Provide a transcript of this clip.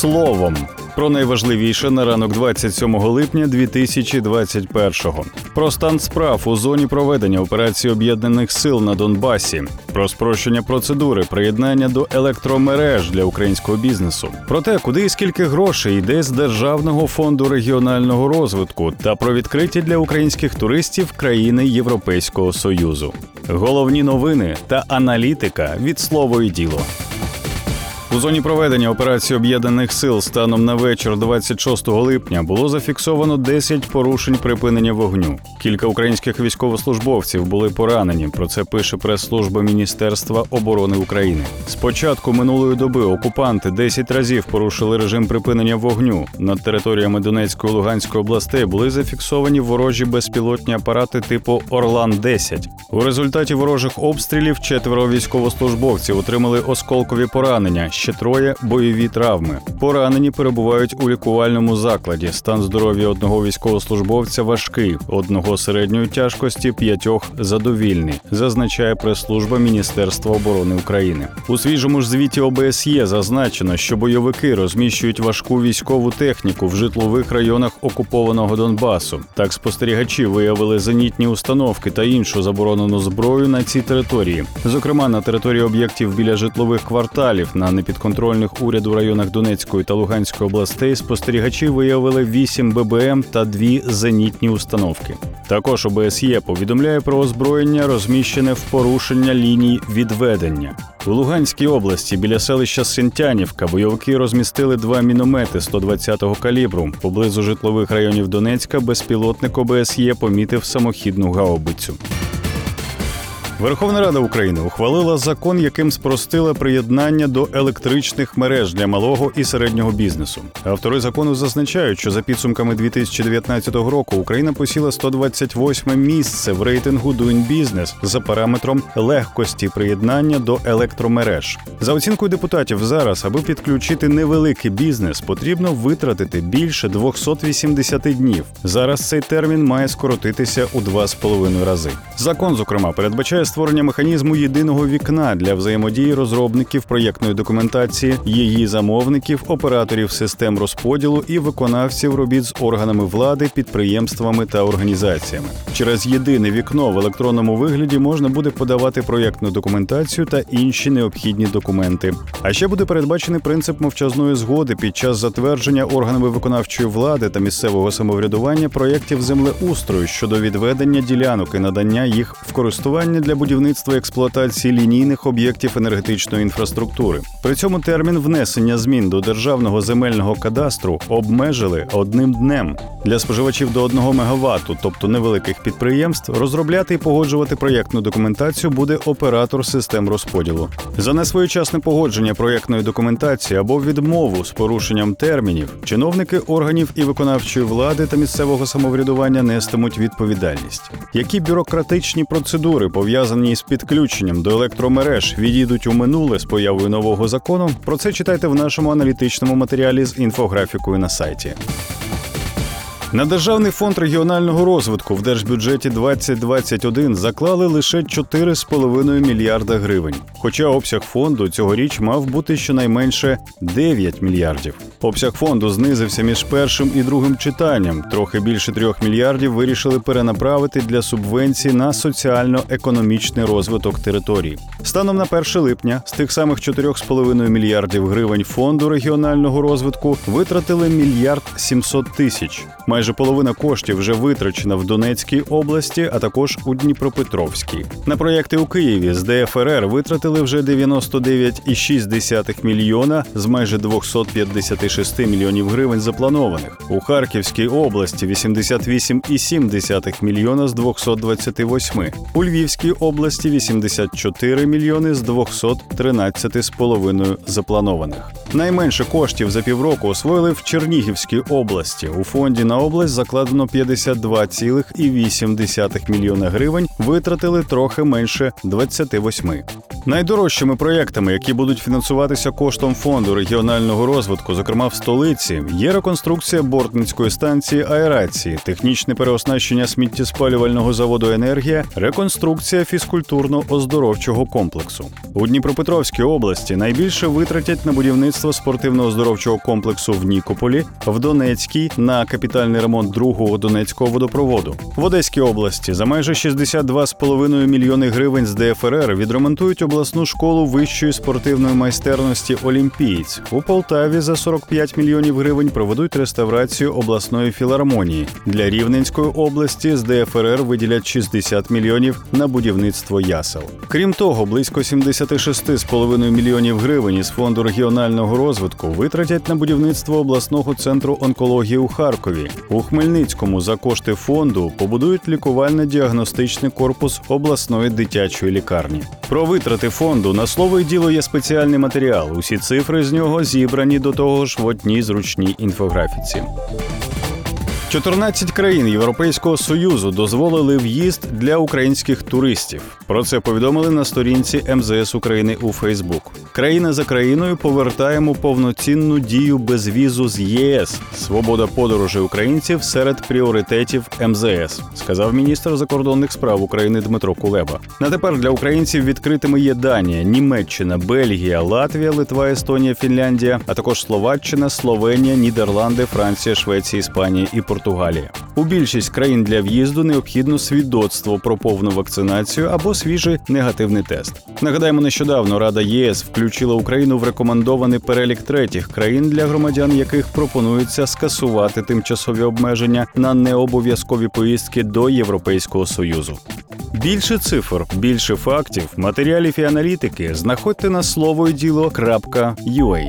словом. Про найважливіше на ранок 27 липня 2021-го. Про стан справ у зоні проведення операції об'єднаних сил на Донбасі, про спрощення процедури приєднання до електромереж для українського бізнесу, про те, куди і скільки грошей йде з Державного фонду регіонального розвитку та про відкриті для українських туристів країни Європейського союзу. Головні новини та аналітика від слово і діло. У зоні проведення операції об'єднаних сил станом на вечір 26 липня було зафіксовано 10 порушень припинення вогню. Кілька українських військовослужбовців були поранені. Про це пише прес-служба Міністерства оборони України. З початку минулої доби окупанти 10 разів порушили режим припинення вогню. Над територіями Донецької та Луганської областей були зафіксовані ворожі безпілотні апарати типу Орлан 10 У результаті ворожих обстрілів четверо військовослужбовців отримали осколкові поранення ще троє бойові травми. Поранені перебувають у лікувальному закладі. Стан здоров'я одного військовослужбовця важкий, одного середньої тяжкості, п'ятьох задовільний, зазначає прес-служба Міністерства оборони України. У свіжому ж звіті ОБСЄ зазначено, що бойовики розміщують важку військову техніку в житлових районах окупованого Донбасу. Так спостерігачі виявили зенітні установки та іншу заборонену зброю на цій території, зокрема на території об'єктів біля житлових кварталів на непідконтрольних уряду районах Донецької та Луганської областей спостерігачі виявили 8 ББМ та 2 зенітні установки. Також ОБСЄ повідомляє про озброєння, розміщене в порушення ліній відведення. У Луганській області біля селища Синтянівка бойовики розмістили два міномети 120-го калібру. Поблизу житлових районів Донецька безпілотник ОБСЄ помітив самохідну гаубицю. Верховна Рада України ухвалила закон, яким спростила приєднання до електричних мереж для малого і середнього бізнесу. Автори закону зазначають, що за підсумками 2019 року Україна посіла 128 місце в рейтингу Doing Business за параметром легкості приєднання до електромереж. За оцінкою депутатів, зараз, аби підключити невеликий бізнес, потрібно витратити більше 280 днів. Зараз цей термін має скоротитися у 2,5 рази. Закон, зокрема, передбачає створення механізму єдиного вікна для взаємодії розробників проєктної документації, її замовників, операторів систем розподілу і виконавців робіт з органами влади, підприємствами та організаціями. Через єдине вікно в електронному вигляді можна буде подавати проєктну документацію та інші необхідні документи. А ще буде передбачений принцип мовчазної згоди під час затвердження органами виконавчої влади та місцевого самоврядування проєктів землеустрою щодо відведення ділянок і надання їх в користування для будівництва і експлуатації лінійних об'єктів енергетичної інфраструктури. При цьому термін внесення змін до державного земельного кадастру обмежили одним днем для споживачів до 1 МВт, тобто невеликих підприємств, розробляти і погоджувати проєктну документацію буде оператор систем розподілу. За несвоєчасне погодження проєктної документації або відмову з порушенням термінів чиновники органів і виконавчої влади та місцевого самоврядування нестимуть відповідальність. Які бюрократичні процедури пов'язані з підключенням до електромереж відійдуть у минуле з появою нового закону? Про це читайте в нашому аналітичному матеріалі з інфографікою на сайті. На державний фонд регіонального розвитку в держбюджеті 2021 заклали лише 4,5 мільярда гривень. Хоча обсяг фонду цьогоріч мав бути щонайменше 9 мільярдів. Обсяг фонду знизився між першим і другим читанням. Трохи більше 3 мільярдів вирішили перенаправити для субвенцій на соціально-економічний розвиток територій. Станом на 1 липня з тих самих 4,5 мільярдів гривень фонду регіонального розвитку витратили мільярд 700 тисяч. Майже половина коштів вже витрачена в Донецькій області, а також у Дніпропетровській. На проєкти у Києві з ДФРР витратили вже 99,6 мільйона з майже 256 мільйонів гривень запланованих. У Харківській області 88,7 мільйона з 228. У Львівській області 84 мільйони з 213,5 запланованих. Найменше коштів за півроку освоїли в Чернігівській області. У фонді на область закладено 52,8 мільйона гривень, витратили трохи менше 28. Найдорожчими проєктами, які будуть фінансуватися коштом фонду регіонального розвитку, зокрема в столиці, є реконструкція бортницької станції аерації, технічне переоснащення сміттєспалювального заводу енергія, реконструкція фізкультурно-оздоровчого комплексу. У Дніпропетровській області найбільше витратять на будівництво спортивно-оздоровчого комплексу в Нікополі, в Донецькій на капітальний ремонт другого донецького водопроводу. В Одеській області за майже 62,5 мільйони гривень з ДФРР відремонтують обласну школу вищої спортивної майстерності Олімпієць. У Полтаві за 45 мільйонів гривень проведуть реставрацію обласної філармонії. Для Рівненської області з ДФРР виділять 60 мільйонів на будівництво ясел. Крім того, близько 76,5 мільйонів гривень із фонду регіонального розвитку витратять на будівництво обласного центру онкології у Харкові. У Хмельницькому за кошти фонду побудують лікувально-діагностичний корпус обласної дитячої лікарні. Про витрати фонду на слово і діло є спеціальний матеріал. Усі цифри з нього зібрані до того ж в одній зручній інфографіці. 14 країн Європейського союзу дозволили в'їзд для українських туристів. Про це повідомили на сторінці МЗС України у Фейсбук. Країна за країною повертаємо повноцінну дію безвізу з ЄС. Свобода подорожей українців серед пріоритетів МЗС, сказав міністр закордонних справ України Дмитро Кулеба. На тепер для українців відкритими є Данія, Німеччина, Бельгія, Латвія, Литва, Естонія, Фінляндія, а також Словаччина, Словенія, Нідерланди, Франція, Швеція, Іспанія і Португалія. У більшість країн для в'їзду необхідно свідоцтво про повну вакцинацію або свіжий негативний тест. Нагадаємо, нещодавно Рада ЄС включила Україну в рекомендований перелік третіх країн, для громадян яких пропонується скасувати тимчасові обмеження на необов'язкові поїздки до Європейського союзу. Більше цифр, більше фактів, матеріалів і аналітики знаходьте на слово й діло.ua.